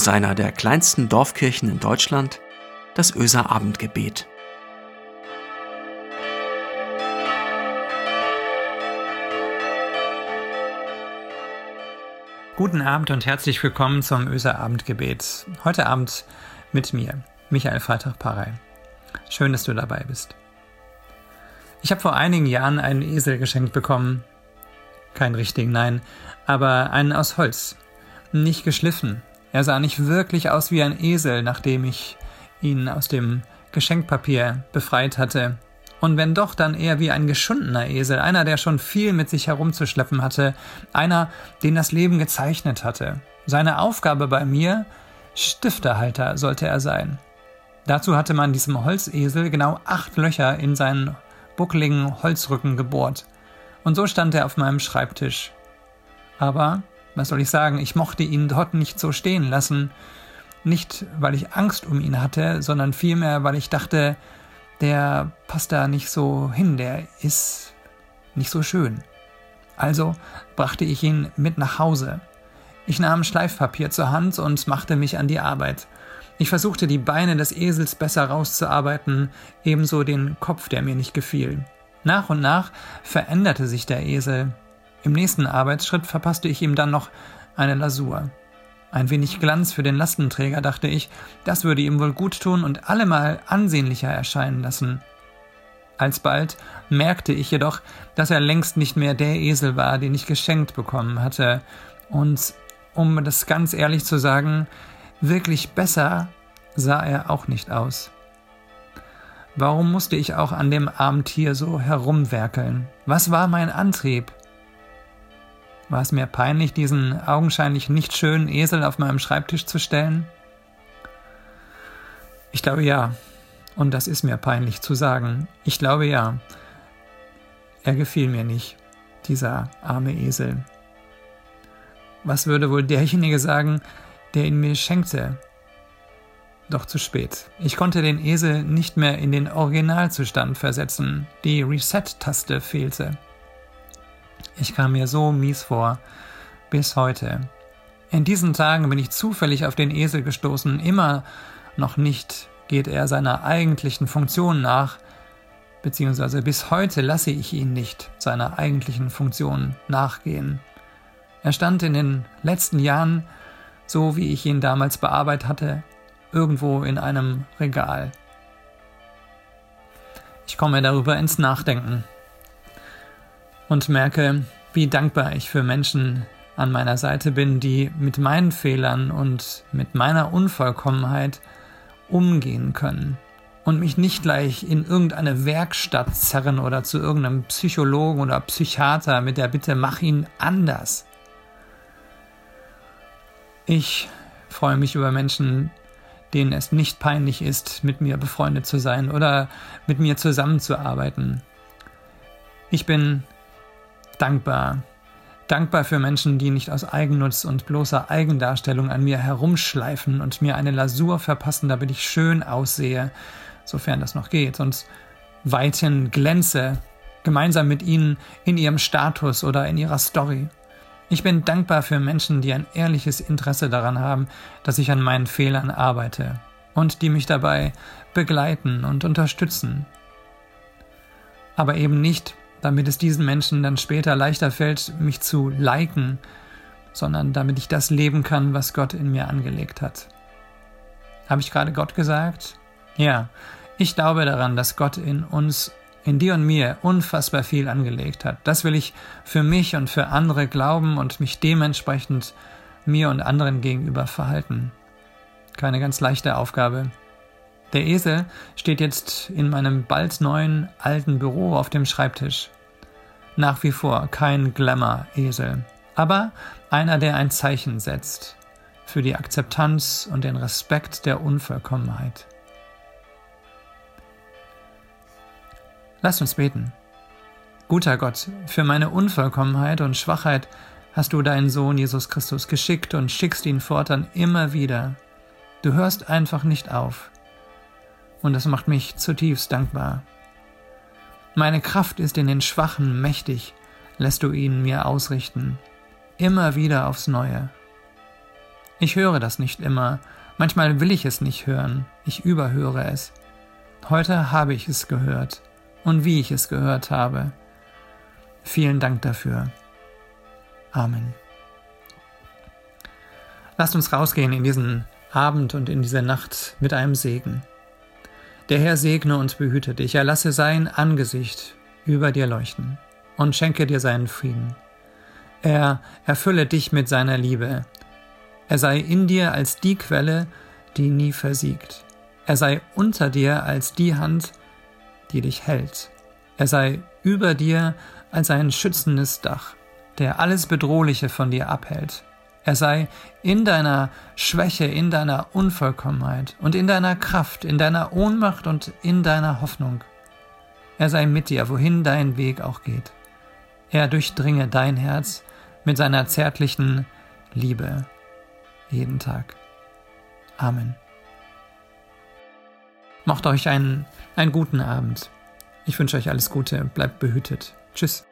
aus einer der kleinsten Dorfkirchen in Deutschland, das Öser Abendgebet. Guten Abend und herzlich willkommen zum Öser Abendgebet. Heute Abend mit mir, Michael Freitag-Parei. Schön, dass du dabei bist. Ich habe vor einigen Jahren einen Esel geschenkt bekommen. Kein richtigen, nein, aber einen aus Holz. Nicht geschliffen. Er sah nicht wirklich aus wie ein Esel, nachdem ich ihn aus dem Geschenkpapier befreit hatte. Und wenn doch, dann eher wie ein geschundener Esel, einer, der schon viel mit sich herumzuschleppen hatte, einer, den das Leben gezeichnet hatte. Seine Aufgabe bei mir, Stifterhalter sollte er sein. Dazu hatte man diesem Holzesel genau acht Löcher in seinen buckligen Holzrücken gebohrt. Und so stand er auf meinem Schreibtisch. Aber, was soll ich sagen, ich mochte ihn dort nicht so stehen lassen. Nicht, weil ich Angst um ihn hatte, sondern vielmehr, weil ich dachte, der passt da nicht so hin, der ist nicht so schön. Also brachte ich ihn mit nach Hause. Ich nahm Schleifpapier zur Hand und machte mich an die Arbeit. Ich versuchte die Beine des Esels besser rauszuarbeiten, ebenso den Kopf, der mir nicht gefiel. Nach und nach veränderte sich der Esel. Im nächsten Arbeitsschritt verpasste ich ihm dann noch eine Lasur. Ein wenig Glanz für den Lastenträger, dachte ich, das würde ihm wohl gut tun und allemal ansehnlicher erscheinen lassen. Alsbald merkte ich jedoch, dass er längst nicht mehr der Esel war, den ich geschenkt bekommen hatte, und um das ganz ehrlich zu sagen, Wirklich besser sah er auch nicht aus. Warum musste ich auch an dem armen Tier so herumwerkeln? Was war mein Antrieb? War es mir peinlich, diesen augenscheinlich nicht schönen Esel auf meinem Schreibtisch zu stellen? Ich glaube ja. Und das ist mir peinlich zu sagen. Ich glaube ja. Er gefiel mir nicht, dieser arme Esel. Was würde wohl derjenige sagen, der ihn mir schenkte. Doch zu spät. Ich konnte den Esel nicht mehr in den Originalzustand versetzen. Die Reset-Taste fehlte. Ich kam mir so mies vor. Bis heute. In diesen Tagen bin ich zufällig auf den Esel gestoßen. Immer noch nicht geht er seiner eigentlichen Funktion nach, beziehungsweise bis heute lasse ich ihn nicht seiner eigentlichen Funktion nachgehen. Er stand in den letzten Jahren so wie ich ihn damals bearbeitet hatte, irgendwo in einem Regal. Ich komme darüber ins Nachdenken und merke, wie dankbar ich für Menschen an meiner Seite bin, die mit meinen Fehlern und mit meiner Unvollkommenheit umgehen können und mich nicht gleich in irgendeine Werkstatt zerren oder zu irgendeinem Psychologen oder Psychiater mit der Bitte, mach ihn anders. Ich freue mich über Menschen, denen es nicht peinlich ist, mit mir befreundet zu sein oder mit mir zusammenzuarbeiten. Ich bin dankbar. Dankbar für Menschen, die nicht aus Eigennutz und bloßer Eigendarstellung an mir herumschleifen und mir eine Lasur verpassen, damit ich schön aussehe, sofern das noch geht, und weithin glänze, gemeinsam mit ihnen in ihrem Status oder in ihrer Story. Ich bin dankbar für Menschen, die ein ehrliches Interesse daran haben, dass ich an meinen Fehlern arbeite und die mich dabei begleiten und unterstützen. Aber eben nicht, damit es diesen Menschen dann später leichter fällt, mich zu liken, sondern damit ich das leben kann, was Gott in mir angelegt hat. Habe ich gerade Gott gesagt? Ja, ich glaube daran, dass Gott in uns in dir und mir unfassbar viel angelegt hat. Das will ich für mich und für andere glauben und mich dementsprechend mir und anderen gegenüber verhalten. Keine ganz leichte Aufgabe. Der Esel steht jetzt in meinem bald neuen alten Büro auf dem Schreibtisch. Nach wie vor kein Glamour-Esel, aber einer, der ein Zeichen setzt für die Akzeptanz und den Respekt der Unvollkommenheit. Lasst uns beten. Guter Gott, für meine Unvollkommenheit und Schwachheit hast du deinen Sohn Jesus Christus geschickt und schickst ihn fortan immer wieder. Du hörst einfach nicht auf. Und das macht mich zutiefst dankbar. Meine Kraft ist in den Schwachen mächtig, lässt du ihn mir ausrichten, immer wieder aufs Neue. Ich höre das nicht immer. Manchmal will ich es nicht hören. Ich überhöre es. Heute habe ich es gehört. Und wie ich es gehört habe. Vielen Dank dafür. Amen. Lasst uns rausgehen in diesen Abend und in diese Nacht mit einem Segen. Der Herr segne und behüte dich, er lasse sein Angesicht über dir leuchten und schenke dir seinen Frieden. Er erfülle dich mit seiner Liebe. Er sei in dir als die Quelle, die nie versiegt. Er sei unter dir als die Hand, die dich hält. Er sei über dir als ein schützendes Dach, der alles Bedrohliche von dir abhält. Er sei in deiner Schwäche, in deiner Unvollkommenheit und in deiner Kraft, in deiner Ohnmacht und in deiner Hoffnung. Er sei mit dir, wohin dein Weg auch geht. Er durchdringe dein Herz mit seiner zärtlichen Liebe jeden Tag. Amen. Macht euch einen, einen guten Abend. Ich wünsche euch alles Gute, bleibt behütet. Tschüss.